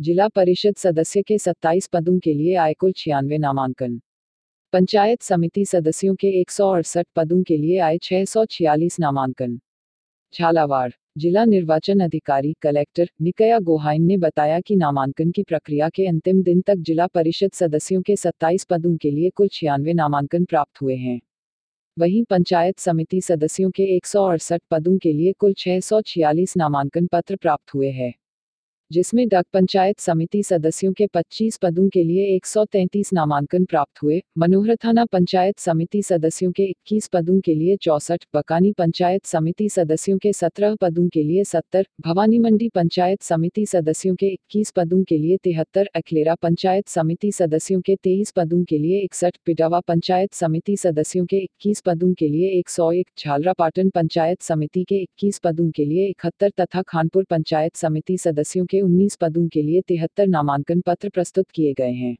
जिला परिषद सदस्य के 27 पदों के लिए आए कुल छियानवे नामांकन। पंचायत समिति सदस्यों के एक सौ अड़सठ पदों के लिए आए छह नामांकन। झालावाड़, जिला निर्वाचन अधिकारी कलेक्टर निकया गोहाइन ने बताया कि नामांकन की प्रक्रिया के अंतिम दिन तक जिला परिषद सदस्यों के 27 पदों के लिए कुल छियानवे नामांकन प्राप्त हुए हैं। वहीं पंचायत समिति सदस्यों के एक सौ अड़सठ पदों के लिए कुल छह सौ छियालीस नामांकन पत्र प्राप्त हुए हैं। जिसमें डक पंचायत समिति सदस्यों के 25 पदों के लिए 133 नामांकन प्राप्त हुए, मनोहर थाना पंचायत समिति सदस्यों के 21 पदों के लिए चौसठ, बकानी पंचायत समिति सदस्यों के 17 पदों के लिए 70 भवानी मंडी पंचायत समिति सदस्यों के 21 पदों के लिए तिहत्तर, अखलेरा पंचायत समिति सदस्यों के 23 पदों के लिए इकसठ, पिटावा पंचायत समिति सदस्यों के 21 पदों के लिए 101 झालरापाटन पंचायत समिति के 21 पदों के लिए इकहत्तर तथा खानपुर पंचायत समिति सदस्यों के 19 पदों के लिए तिहत्तर नामांकन पत्र प्रस्तुत किए गए हैं।